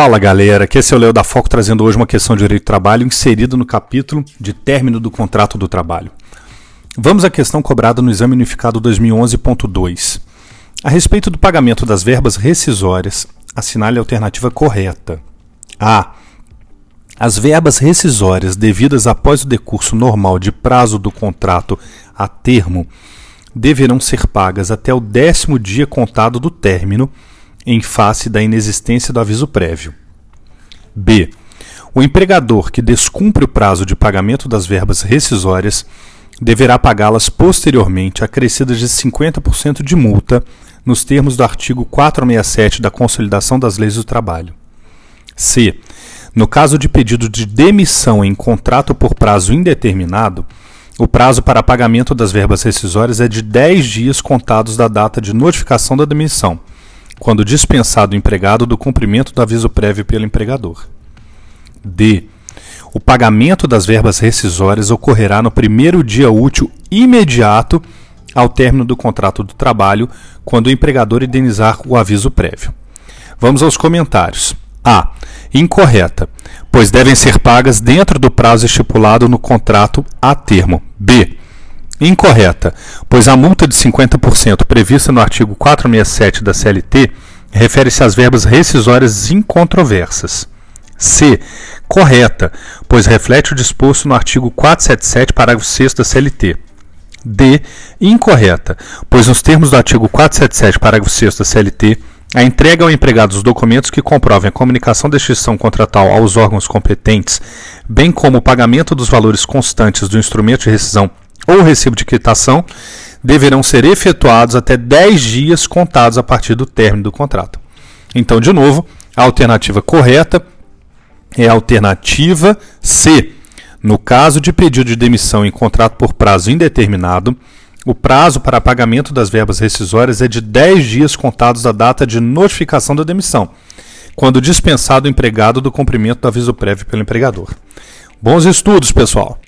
Fala galera, aqui é o Léo da Foco trazendo hoje uma questão de direito do trabalho inserida no capítulo de término do contrato do trabalho. Vamos à questão cobrada no exame unificado 2011.2. A respeito do pagamento das verbas rescisórias, assinale a alternativa correta. A. As verbas rescisórias devidas após o decurso normal de prazo do contrato a termo deverão ser pagas até o décimo dia contado do término em face da inexistência do aviso prévio. B. O empregador que descumpre o prazo de pagamento das verbas rescisórias deverá pagá-las posteriormente, acrescidas de 50% de multa, nos termos do artigo 467 da Consolidação das Leis do Trabalho. C. No caso de pedido de demissão em contrato por prazo indeterminado, o prazo para pagamento das verbas rescisórias é de 10 dias contados da data de notificação da demissão quando dispensado o empregado do cumprimento do aviso prévio pelo empregador. D. O pagamento das verbas rescisórias ocorrerá no primeiro dia útil imediato ao término do contrato do trabalho, quando o empregador indenizar o aviso prévio. Vamos aos comentários. A. Incorreta, pois devem ser pagas dentro do prazo estipulado no contrato a termo. B. Incorreta, pois a multa de 50% prevista no artigo 467 da CLT refere-se às verbas rescisórias incontroversas. C. Correta, pois reflete o disposto no artigo 477, parágrafo 6 da CLT. D. Incorreta, pois nos termos do artigo 477, parágrafo 6 da CLT, a entrega ao empregado dos documentos que comprovem a comunicação da extinção contratal aos órgãos competentes, bem como o pagamento dos valores constantes do instrumento de rescisão ou recibo de quitação deverão ser efetuados até 10 dias contados a partir do término do contrato. Então, de novo, a alternativa correta é a alternativa C. No caso de pedido de demissão em contrato por prazo indeterminado, o prazo para pagamento das verbas rescisórias é de 10 dias contados da data de notificação da demissão, quando dispensado o empregado do cumprimento do aviso prévio pelo empregador. Bons estudos, pessoal!